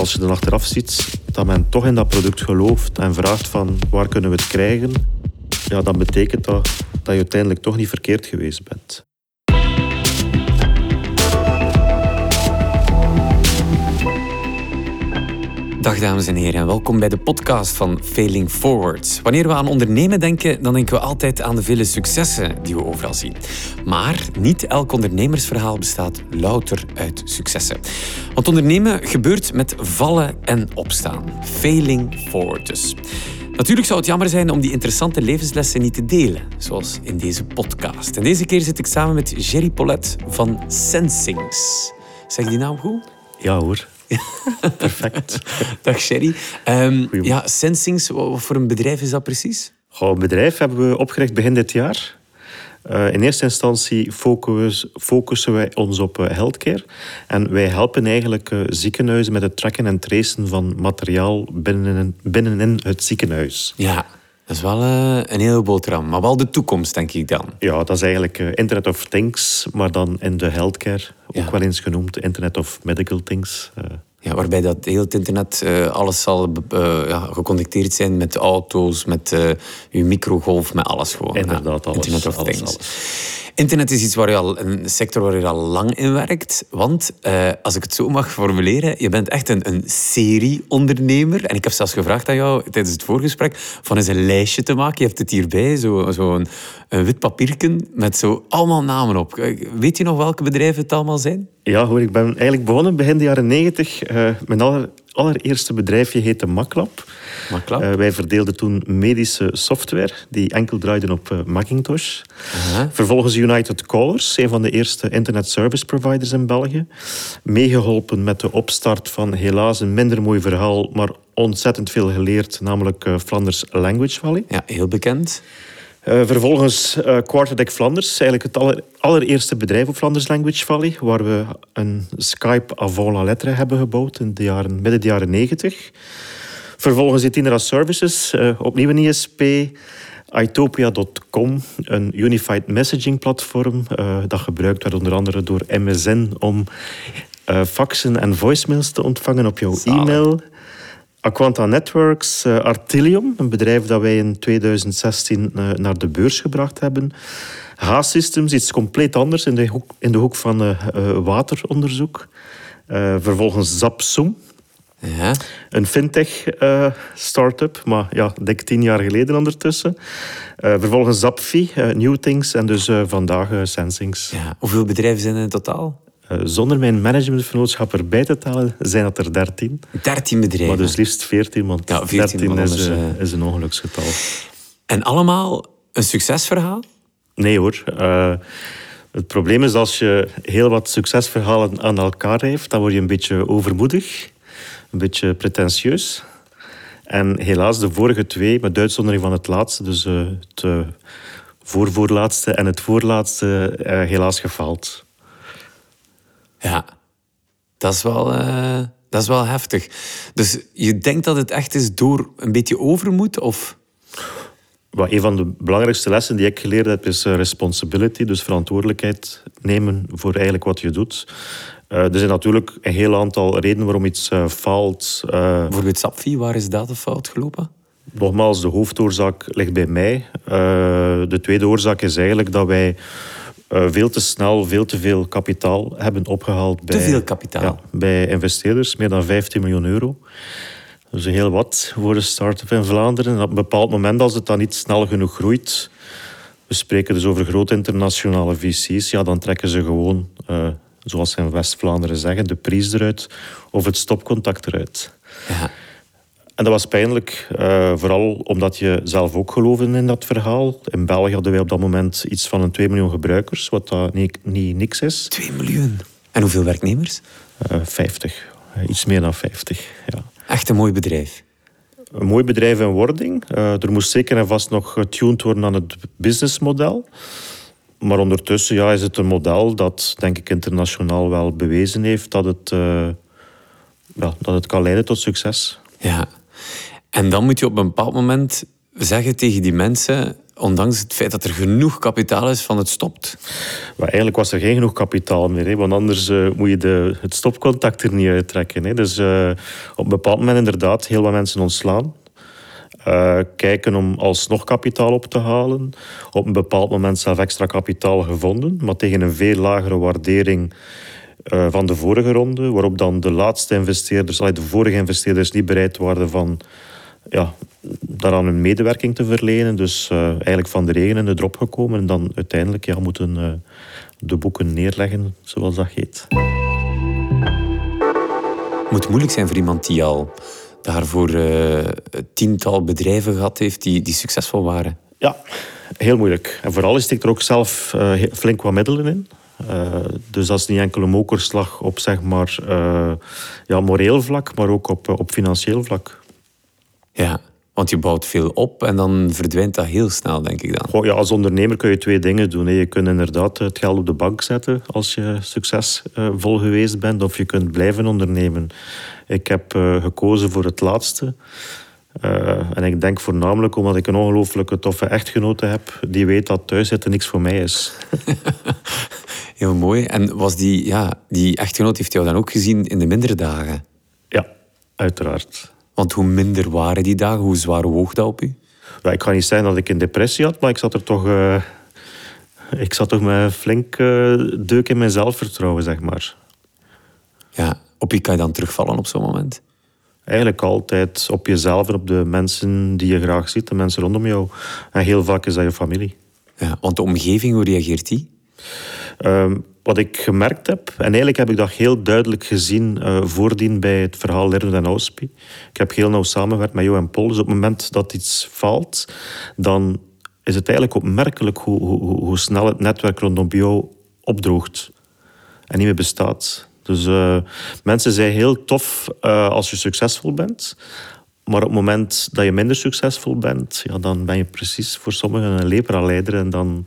als je dan achteraf ziet dat men toch in dat product gelooft en vraagt van waar kunnen we het krijgen, ja, dan betekent dat dat je uiteindelijk toch niet verkeerd geweest bent. Dag dames en heren en welkom bij de podcast van Failing Forward. Wanneer we aan ondernemen denken, dan denken we altijd aan de vele successen die we overal zien. Maar niet elk ondernemersverhaal bestaat louter uit successen. Want ondernemen gebeurt met vallen en opstaan. Failing Forward dus. Natuurlijk zou het jammer zijn om die interessante levenslessen niet te delen, zoals in deze podcast. En deze keer zit ik samen met Jerry Polet van Sensings. Zeg die naam goed? Ja hoor. Perfect. Dag Sherry. Um, ja, Sensings, wat voor een bedrijf is dat precies? Goh, een bedrijf hebben we opgericht begin dit jaar. Uh, in eerste instantie focussen wij ons op uh, healthcare. En wij helpen eigenlijk uh, ziekenhuizen met het tracken en tracen van materiaal binnenin, binnenin het ziekenhuis. Ja, dat is wel een hele boterham. Maar wel de toekomst, denk ik dan. Ja, dat is eigenlijk Internet of Things, maar dan in de healthcare. Ook wel eens genoemd Internet of Medical Things. Ja, waarbij dat heel het internet, alles zal ja, geconnecteerd zijn met auto's, met uw microgolf, met alles gewoon. Inderdaad, alles. Internet of alles, Things. Internet is iets waar je al, een sector waar je al lang in werkt. Want, als ik het zo mag formuleren, je bent echt een, een serie-ondernemer. En ik heb zelfs gevraagd aan jou tijdens het voorgesprek van eens een lijstje te maken. Je hebt het hierbij, zo'n zo een, wit papierken met zo allemaal namen op. Weet je nog welke bedrijven het allemaal zijn? Ja, hoor, ik ben eigenlijk begonnen begin de jaren negentig. Uh, mijn aller, allereerste bedrijfje heette. Maclab? Uh, wij verdeelden toen medische software die enkel draaide op uh, Macintosh. Vervolgens United Callers, een van de eerste internet service providers in België. Meegeholpen met de opstart van helaas een minder mooi verhaal, maar ontzettend veel geleerd, namelijk Flanders Language Valley. Ja, heel bekend. Uh, vervolgens uh, Quarterdeck Flanders, eigenlijk het aller, allereerste bedrijf op Flanders Language Valley, waar we een Skype avant la lettre hebben gebouwd in de jaren, midden de jaren 90. Vervolgens Itinera Services, uh, opnieuw een ISP. Itopia.com, een unified messaging platform dat gebruikt werd onder andere door MSN om faxen en voicemails te ontvangen op jouw Zalig. e-mail. Aquanta Networks, uh, Artilium, een bedrijf dat wij in 2016 uh, naar de beurs gebracht hebben. H-Systems, iets compleet anders in de hoek, in de hoek van uh, wateronderzoek. vervolgens Zapsum, ja. een fintech-startup, maar ja, dik tien jaar geleden ondertussen. vervolgens Zapfi, New Things en dus vandaag Sensings. Ja. Hoeveel bedrijven zijn er in totaal? Uh, zonder mijn managementvernootschap erbij te tellen, zijn dat er 13. 13 bedrijven. Maar dus liefst 14, want ja, 14 13 is, anders, uh, is, een ongeluksgetal. En allemaal een succesverhaal? Nee hoor. Uh, het probleem is als je heel wat succesverhalen aan elkaar heeft, dan word je een beetje overmoedig, een beetje pretentieus. En helaas, de vorige twee, met uitzondering van het laatste, dus het voorvoorlaatste en het voorlaatste, helaas gefaald. Ja, dat is wel, uh, dat is wel heftig. Dus je denkt dat het echt is door een beetje overmoed? Of? Well, een van de belangrijkste lessen die ik geleerd heb is responsibility, dus verantwoordelijkheid nemen voor eigenlijk wat je doet. Uh, er zijn natuurlijk een heel aantal redenen waarom iets uh, faalt. Bijvoorbeeld Sapfi, waar is dat de fout gelopen? Nogmaals, de hoofdoorzaak ligt bij mij. de tweede oorzaak is eigenlijk dat wij uh, veel te snel, veel te veel kapitaal hebben opgehaald bij, te veel kapitaal? Ja, bij investeerders, meer dan 15 miljoen euro. Dus heel wat voor een start-up in Vlaanderen. En op een bepaald moment, als het dan niet snel genoeg groeit, we spreken dus over grote internationale VC's, ja, dan trekken ze gewoon, uh, zoals ze in West-Vlaanderen zeggen, de prijs eruit of het stopcontact eruit. Ja. En dat was pijnlijk, uh, vooral omdat je zelf ook geloofde in dat verhaal. In België hadden wij op dat moment iets van een 2 miljoen gebruikers, wat dat niet, niet niks is. 2 miljoen? En hoeveel werknemers? Uh, 50. Uh, iets meer dan 50, ja. Echt een mooi bedrijf? Een mooi bedrijf in wording. Uh, er moest zeker en vast nog getuned worden aan het businessmodel. Maar ondertussen ja, is het een model dat, denk ik, internationaal wel bewezen heeft dat het, ja, dat het kan leiden tot succes. Ja. En dan moet je op een bepaald moment zeggen tegen die mensen, ondanks het feit dat er genoeg kapitaal is, van het stopt? Maar eigenlijk was er geen genoeg kapitaal meer, want anders uh, moet je de, het stopcontact er niet uittrekken. Hè. Dus uh, op een bepaald moment inderdaad heel wat mensen ontslaan. Uh, kijken om alsnog kapitaal op te halen. Op een bepaald moment zelf extra kapitaal gevonden, maar tegen een veel lagere waardering uh, van de vorige ronde, waarop dan de laatste investeerders, de vorige investeerders niet bereid waren van ja, daaraan hun medewerking te verlenen. Dus uh, eigenlijk van de regen in de drop gekomen en dan uiteindelijk ja, moeten uh, de boeken neerleggen, zoals dat heet. Het moet moeilijk zijn voor iemand die al daarvoor tiental bedrijven gehad heeft die, die succesvol waren. Ja, heel moeilijk. En vooral steekt er ook zelf flink wat middelen in. Uh, dus dat is niet enkel een mokerslag op zeg maar, uh, ja, moreel vlak, maar ook op, op financieel vlak. Ja, want je bouwt veel op en dan verdwijnt dat heel snel, denk ik dan. Goh, ja, als ondernemer kun je twee dingen doen. Je kunt inderdaad het geld op de bank zetten als je succesvol geweest bent, of je kunt blijven ondernemen. Ik heb uh, gekozen voor het laatste. Uh, en ik denk voornamelijk omdat ik een ongelooflijke toffe echtgenote heb die weet dat thuiszitten niks voor mij is. Heel mooi. En was die, ja, die echtgenoot heeft jou dan ook gezien in de mindere dagen? Ja, uiteraard. Want hoe minder waren die dagen, hoe zwaar woog dat op u? Ja, ik ga niet zeggen dat ik een depressie had, maar ik zat er toch, uh, ik zat toch met flink uh, deuk in mijn zelfvertrouwen, zeg maar. Ja, op wie kan je dan terugvallen op zo'n moment? Eigenlijk altijd op jezelf en op de mensen die je graag ziet, de mensen rondom jou. En heel vaak is dat je familie. Ja, want de omgeving, hoe reageert die? Um, wat ik gemerkt heb, en eigenlijk heb ik dat heel duidelijk gezien uh, voordien bij het verhaal Lerner en Auspie. Ik heb heel nauw samengewerkt met Jo en Paul. Dus op het moment dat iets valt, dan is het eigenlijk opmerkelijk hoe, hoe, hoe snel het netwerk rondom jou opdroogt en niet meer bestaat. Dus uh, mensen zijn heel tof uh, als je succesvol bent. Maar op het moment dat je minder succesvol bent, ja, dan ben je precies voor sommigen een lepra-leider. En dan...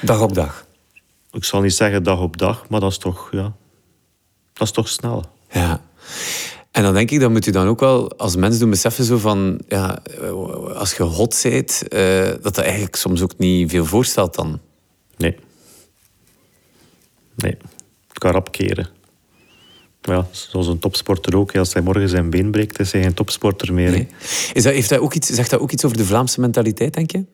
Dag op dag ik zal niet zeggen dag op dag, maar dat is toch, ja, dat is toch snel. Ja. En dan denk ik, dat moet u dan ook wel als mens doen beseffen zo van, ja, als je hot bent, uh, dat dat eigenlijk soms ook niet veel voorstelt dan. Nee. Nee. Het kan rap keren. Ja, zoals een topsporter ook. Als hij morgen zijn been breekt, is hij geen topsporter meer. Nee. Is dat, heeft dat ook iets, zegt dat ook iets over de Vlaamse mentaliteit, denk je?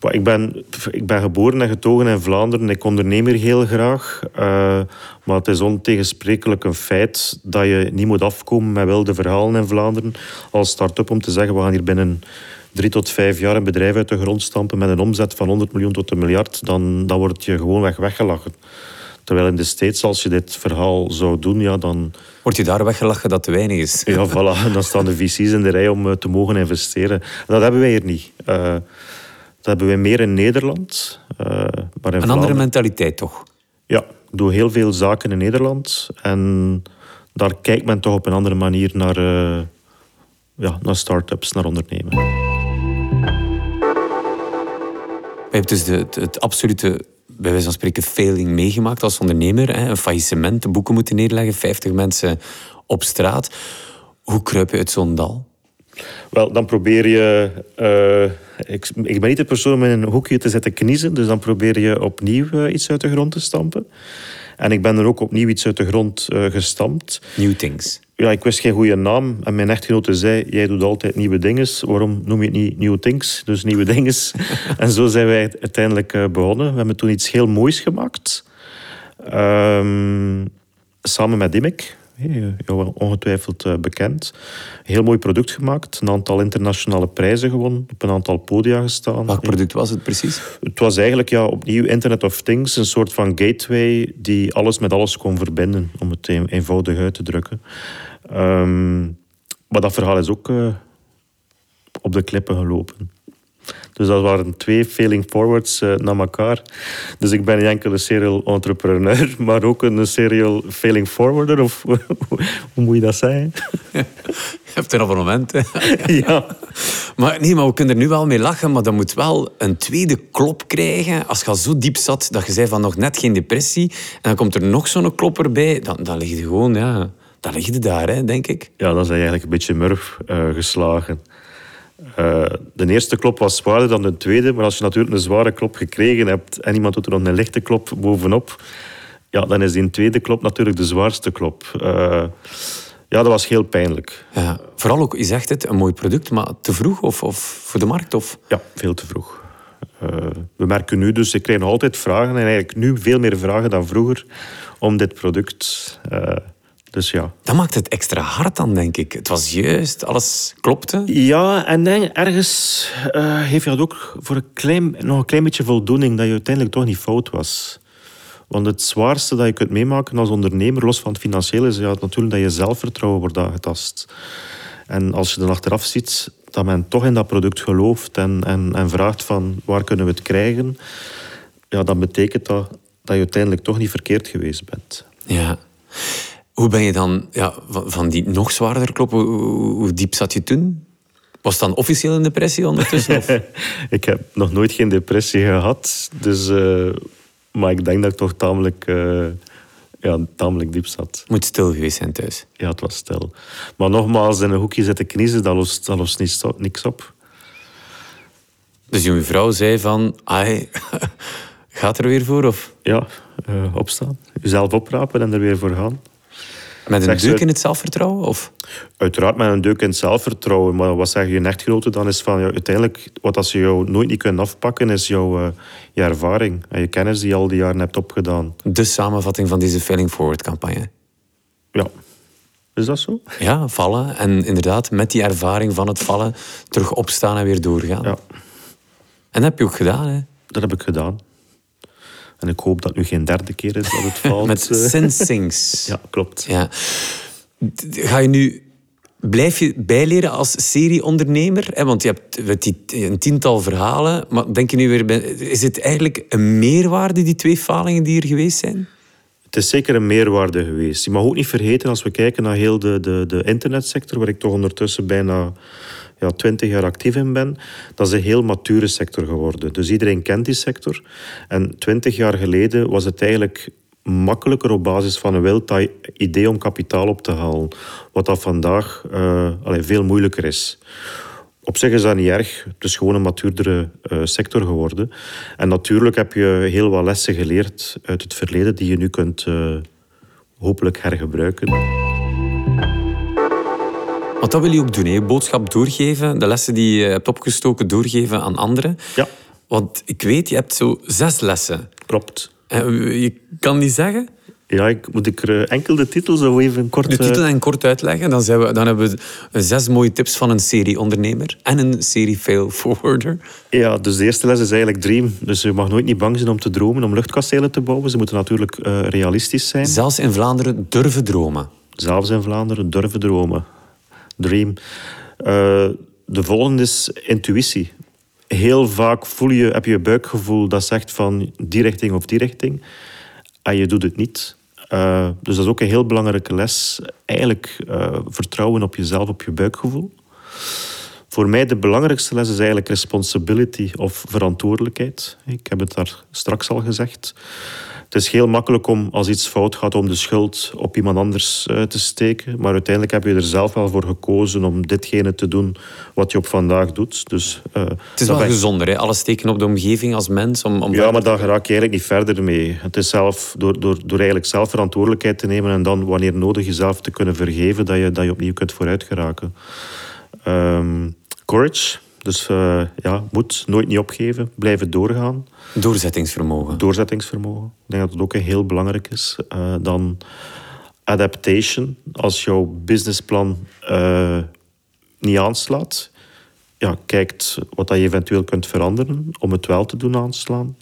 Ik, ben, ik ben geboren en getogen in Vlaanderen. Ik onderneem hier heel graag. Uh, maar het is ontegensprekelijk een feit dat je niet moet afkomen met wilde verhalen in Vlaanderen als start-up om te zeggen we gaan hier binnen drie tot vijf jaar een bedrijf uit de grond stampen met een omzet van 100 miljoen tot een miljard, dan, dan wordt je gewoonweg weggelachen. Terwijl in de States, als je dit verhaal zou doen, ja, dan... Word je daar weggelachen dat te weinig is? Ja, voilà. Dan staan de VC's in de rij om eh, te mogen investeren. Dat hebben wij hier niet. Uh, dat hebben we meer in Nederland. Uh, maar in een andere mentaliteit toch? Ja, ik doe heel veel zaken in Nederland. En daar kijkt men toch op een andere manier naar, uh, ja, naar start-ups, naar ondernemen. Je hebt dus de, het, het absolute bij wijze van spreken failing meegemaakt als ondernemer. Hè? Een faillissement, de boeken moeten neerleggen, 50 mensen op straat. Hoe kruip je uit zo'n dal? Wel, dan probeer je... Uh, ik, ik, ben niet de persoon om in een hoekje te zetten kniezen, dus dan probeer je opnieuw uh, iets uit de grond te stampen. En ik ben er ook opnieuw iets uit de grond uh, gestampt. New Things. Ja, ik wist geen goede naam. En mijn echtgenote zei, jij doet altijd nieuwe dingen. Waarom noem je het niet New Things? Dus nieuwe dingen. en zo zijn wij uiteindelijk begonnen. We hebben toen iets heel moois gemaakt. Um, samen met Dimik jou ongetwijfeld eh, bekend. Heel mooi product gemaakt, een aantal internationale prijzen gewonnen, op een aantal podia gestaan. Welk product was het precies? Het was eigenlijk ja, opnieuw Internet of Things, een soort van gateway die alles met alles kon verbinden, om het eenvoudig uit te drukken. Um, maar dat verhaal is ook uh, op de klippen gelopen. Dus dat waren twee failing forwards uh, naar elkaar. Dus ik ben niet enkel een serial entrepreneur, maar ook een serial failing forwarder. Of hoe moet je dat zeggen? Je hebt een abonnement. ja. Maar, nee, maar we kunnen er nu wel mee lachen, maar dat moet wel een tweede klop krijgen. Als je al zo diep zat dat je zei van nog net geen depressie, en dan komt er nog zo'n klop erbij, dan, dan lig je gewoon, ja, dan lig je daar, hè, denk ik. Ja, dan zijn je eigenlijk een beetje murf uh, geslagen. Uh, de eerste klop was zwaarder dan de tweede, maar als je natuurlijk een zware klop gekregen hebt en iemand doet er nog een lichte klop bovenop, ja, dan is die tweede klop natuurlijk de zwaarste klop. Uh, ja, dat was heel pijnlijk. Ja, vooral ook, je zegt het, een mooi product, maar te vroeg of, of voor de markt? Of? Ja, veel te vroeg. Uh, we merken nu dus, ik krijg nog altijd vragen en eigenlijk nu veel meer vragen dan vroeger om dit product. Dus ja. Dat maakt het extra hard dan, denk ik. Het was juist, alles klopte. Ja, en denk, ergens uh, heeft je dat ook voor een klein, nog een klein beetje voldoening dat je uiteindelijk toch niet fout was. Want het zwaarste dat je kunt meemaken als ondernemer, los van het financiële, is ja, natuurlijk dat je zelfvertrouwen wordt aangetast. En als je dan achteraf ziet dat men toch in dat product gelooft en, en, en vraagt van waar kunnen we het krijgen, ja, dan betekent dat dat je uiteindelijk toch niet verkeerd geweest bent. Ja. Hoe ben je dan ja, van die nog zwaarder kloppen, hoe, diep zat je toen? Was het dan officieel een depressie ondertussen? Of? ik heb nog nooit geen depressie gehad. Dus, uh, maar ik denk dat ik toch tamelijk, uh, ja, tamelijk diep zat. Moet stil geweest zijn thuis? Ja, het was stil. Maar nogmaals, in een hoekje zitten kniezen, dat lost, dat lost niks, niks op. Dus je vrouw zei van... Ai, gaat er weer voor? Of? Ja, uh, opstaan. Jezelf oprapen en er weer voor gaan. Met een deuk in het zelfvertrouwen? Of? Uiteraard met een deuk in het zelfvertrouwen. Maar wat zeg je echtgenote dan is van... Ja, uiteindelijk, wat als ze jou nooit niet kunnen afpakken... is jouw uh, je ervaring en je kennis die je al die jaren hebt opgedaan. De samenvatting van deze Failing Forward-campagne. Ja. Is dat zo? Ja, vallen. En inderdaad, met die ervaring van het vallen... terug opstaan en weer doorgaan. Ja. En dat heb je ook gedaan, hè? Dat heb ik gedaan. En ik hoop dat het nu geen derde keer is dat het valt. Met Sensings. ja, klopt. Ja. Ga je nu... Blijf je bijleren als serieondernemer? Want je hebt een tiental verhalen. Maar denk je nu weer... Is het eigenlijk een meerwaarde, die twee falingen die er geweest zijn? Het is zeker een meerwaarde geweest. Je mag ook niet vergeten, als we kijken naar heel de, de, de internetsector, waar ik toch ondertussen bijna ja, 20 jaar actief in ben, dat is een heel mature sector geworden. Dus iedereen kent die sector. En 20 jaar geleden was het eigenlijk makkelijker op basis van een wild idee om kapitaal op te halen. Wat dat vandaag uh, veel moeilijker is. Op zich is dat niet erg. Het is gewoon een matuurdere uh, sector geworden. En natuurlijk heb je heel wat lessen geleerd uit het verleden die je nu kunt uh, hopelijk hergebruiken. Want dat wil je ook doen, je boodschap doorgeven, de lessen die je hebt opgestoken doorgeven aan anderen. Ja. Want ik weet, je hebt zo zes lessen. Klopt. je kan die zeggen? Ja, ik, moet ik er enkel de titel zo even kort... De titel en kort uitleggen. Dan, zijn we, dan hebben we zes mooie tips van een serie ondernemer en een serie fail forwarder. Ja, dus de eerste les is eigenlijk dream. Dus je mag nooit niet bang zijn om te dromen, om luchtkastelen te bouwen. Ze moeten natuurlijk uh, realistisch zijn. Zelfs in Vlaanderen durven dromen. Zelfs in Vlaanderen durven dromen dream. Uh, de volgende is intuïtie. Heel vaak voel je, heb je een buikgevoel dat zegt van die richting of die richting. En je doet het niet. Uh, dus dat is ook een heel belangrijke les. Eigenlijk uh, vertrouwen op jezelf, op je buikgevoel. Voor mij de belangrijkste les is eigenlijk responsibility of verantwoordelijkheid. Ik heb het daar straks al gezegd. Het is heel makkelijk om als iets fout gaat om de schuld op iemand anders uh, te steken. Maar uiteindelijk heb je er zelf wel voor gekozen om ditgene te doen wat je op vandaag doet. Dus, uh, het is wel gezonder, hè? alles steken op de omgeving als mens. Om, om ja, maar daar raak je eigenlijk niet verder mee. Het is zelf, door, door, door eigenlijk zelf verantwoordelijkheid te nemen en dan wanneer nodig jezelf te kunnen vergeven, dat je, dat je opnieuw kunt vooruit geraken. Um, courage. Dus uh, ja, moet nooit niet opgeven, blijven doorgaan. Doorzettingsvermogen. Doorzettingsvermogen. Ik denk dat het ook heel belangrijk is. Uh, dan adaptation. Als jouw businessplan uh, niet aanslaat, ja, kijkt wat dat je eventueel kunt veranderen om het wel te doen aanslaan.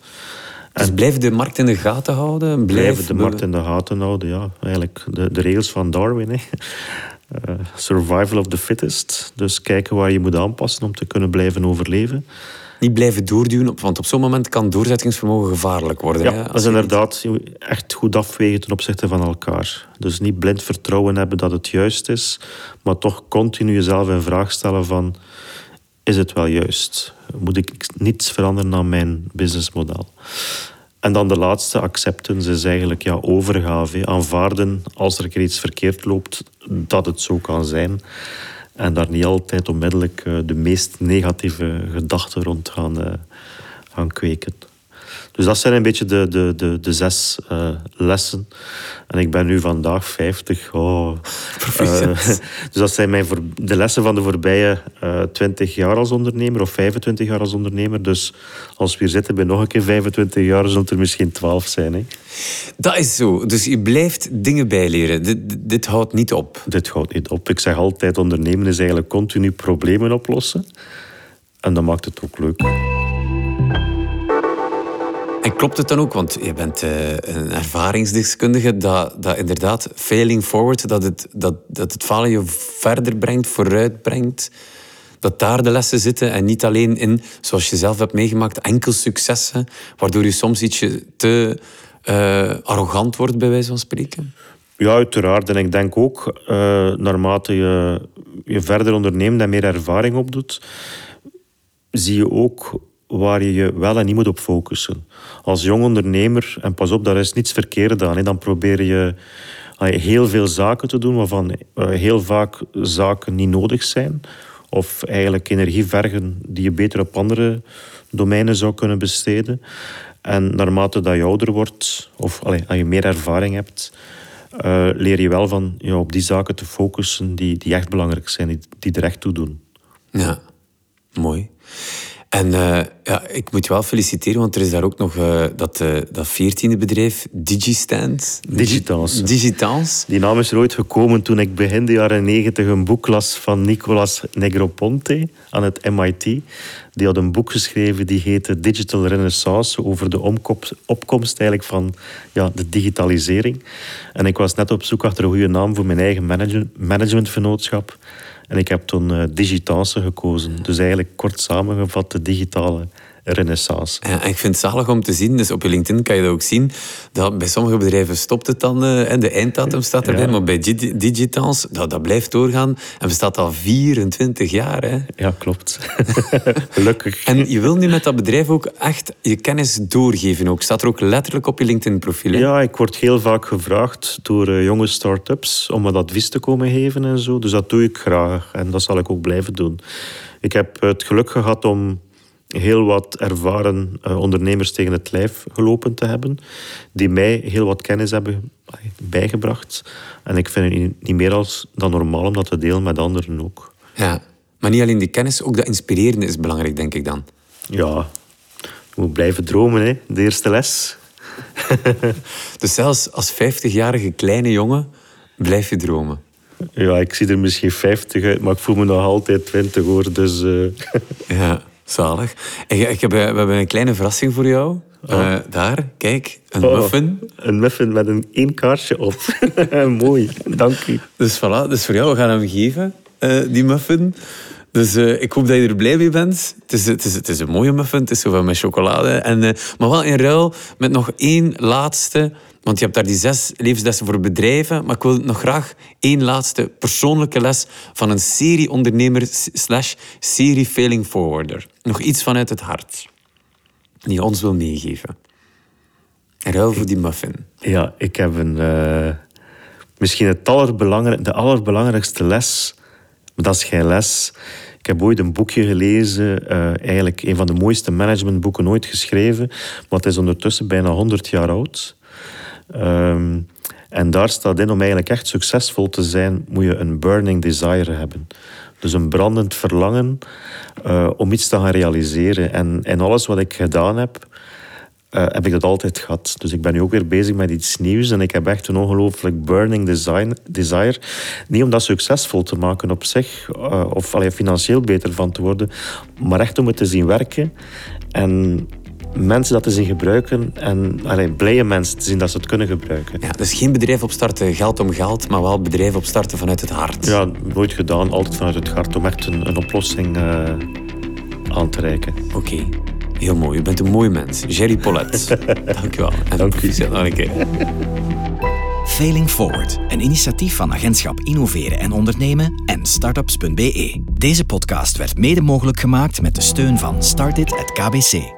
Dus blijf de markt in de gaten houden? Blijf de markt in de gaten houden, ja. Eigenlijk de, de regels van Darwin. Hè. Uh, survival of the fittest. Dus kijken waar je moet aanpassen om te kunnen blijven overleven. Niet blijven doorduwen, want op zo'n moment kan doorzettingsvermogen gevaarlijk worden. Ja, hè, dat is inderdaad echt goed afwegen ten opzichte van elkaar. Dus niet blind vertrouwen hebben dat het juist is, maar toch continu jezelf in vraag stellen van... Is het wel juist? Moet ik niets veranderen aan mijn businessmodel? En dan de laatste, acceptance, is eigenlijk ja, overgave. Aanvaarden als er iets verkeerd loopt, dat het zo kan zijn. En daar niet altijd onmiddellijk uh, de meest negatieve gedachten rond gaan, uh, gaan kweken. Dus dat zijn een beetje de, de, de, de zes uh, lessen. En ik ben nu vandaag 50. Oh, dus dat zijn mijn voor, de lessen van de voorbije uh, 20 jaar als ondernemer of 25 jaar als ondernemer. Dus als we hier zitten bij nog een keer 25 jaar, zullen er misschien 12 zijn. Hè? Dat is zo. Dus je blijft dingen bijleren. Dit, dit houdt niet op. Dit houdt niet op. Ik zeg altijd, ondernemen is eigenlijk continu problemen oplossen. En dat maakt het ook leuk. En klopt het dan ook, want je bent uh, een ervaringsdeskundige, dat, dat inderdaad failing forward, dat het, dat, dat het falen je verder brengt, vooruit brengt, dat daar de lessen zitten en niet alleen in, zoals je zelf hebt meegemaakt, enkel successen, waardoor je soms ietsje te uh, arrogant wordt, bij wijze van spreken? Ja, uiteraard. En ik denk ook, uh, naarmate je, je verder onderneemt en meer ervaring opdoet, zie je ook waar je je wel en niet moet op focussen. Als jong ondernemer, en pas op, daar is niets verkeerd aan. Hè, dan probeer je heel veel zaken te doen waarvan eh, heel vaak zaken niet nodig zijn. Of eigenlijk energie vergen die je beter op andere domeinen zou kunnen besteden. En naarmate dat je ouder wordt, of als je meer ervaring hebt, uh, leer je wel van ja, op die zaken te focussen die, die echt belangrijk zijn, die, die er echt toe doen. Ja, mooi. En uh, ja, ik moet je wel feliciteren, want er is daar ook nog uh, dat, uh, dat veertiende bedrijf, Digistand. Digitals. Digitals. Die naam is er ooit gekomen toen ik begin de jaren negentig een boek las van Nicolas Negroponte aan het MIT. Die had een boek geschreven die heette Digital Renaissance over de opkomst eigenlijk van ja, de digitalisering. En ik was net op zoek achter een goede naam voor mijn eigen managementvernootschap. En ik heb toen uh, gekozen. Dus eigenlijk kort samengevat de digitale renaissance. Ja, en ik vind het zalig om te zien, dus op je LinkedIn kan je dat ook zien, dat bij sommige bedrijven stopt het dan, uh, de einddatum staat erbij, ja. maar bij Digitans, dat, dat blijft doorgaan en bestaat al 24 jaar. Hè. Ja, klopt. Gelukkig. En je wil nu met dat bedrijf ook echt je kennis doorgeven ook. Staat er ook letterlijk op je LinkedIn-profiel? Ja, ik word heel vaak gevraagd door uh, jonge start-ups om wat advies te komen geven en zo. Dus dat doe ik graag en dat zal ik ook blijven doen. Ik heb het geluk gehad om heel wat ervaren uh, ondernemers tegen het lijf gelopen te hebben, die mij heel wat kennis hebben bijgebracht. En ik vind het niet meer als dan normaal om dat te delen met anderen ook. Ja, maar niet alleen die kennis, ook dat inspirerende is belangrijk, denk ik dan. Ja, je moet blijven dromen, hè. de eerste les. dus zelfs als 50-jarige kleine jongen blijf je dromen. Ja, ik zie er misschien 50 uit, maar ik voel me nog altijd 20 hoor. Dus, uh... ja. Zalig. ik heb, we hebben een kleine verrassing voor jou. Oh. Uh, daar, kijk, een oh, muffin. Een muffin met een één kaarsje op. Mooi, dank u. Dus voilà, dus voor jou, we gaan hem geven, uh, die muffin. Dus uh, ik hoop dat je er blij mee bent. Het is, het is, het is een mooie muffin, het is zoveel met chocolade. En, maar wel in ruil met nog één laatste want je hebt daar die zes levenslessen voor bedrijven. Maar ik wil nog graag één laatste persoonlijke les van een serie ondernemer slash serie failing forwarder. Nog iets vanuit het hart. Die je ons wil meegeven. Ruil voor die muffin. Ja, ik heb een... Uh, misschien het de allerbelangrijkste les. Maar dat is geen les. Ik heb ooit een boekje gelezen. Uh, eigenlijk een van de mooiste managementboeken ooit geschreven. Maar het is ondertussen bijna 100 jaar oud. Um, en daar staat in, om eigenlijk echt succesvol te zijn, moet je een burning desire hebben. Dus een brandend verlangen uh, om iets te gaan realiseren. En in alles wat ik gedaan heb, uh, heb ik dat altijd gehad. Dus ik ben nu ook weer bezig met iets nieuws en ik heb echt een ongelooflijk burning desire. Niet om dat succesvol te maken op zich, uh, of allee, financieel beter van te worden, maar echt om het te zien werken. En mensen dat te zien gebruiken en allee, blije mensen te zien dat ze het kunnen gebruiken. Ja, dus geen bedrijf opstarten geld om geld, maar wel bedrijf opstarten vanuit het hart. Ja, nooit gedaan, altijd vanuit het hart om echt een, een oplossing uh, aan te reiken. Oké. Heel mooi. U bent een mooi mens. Jerry Paulet. Dank u wel. En Dank u. Nog een keer. Failing Forward, een initiatief van Agentschap Innoveren en Ondernemen en startups.be. Deze podcast werd mede mogelijk gemaakt met de steun van Startit at KBC.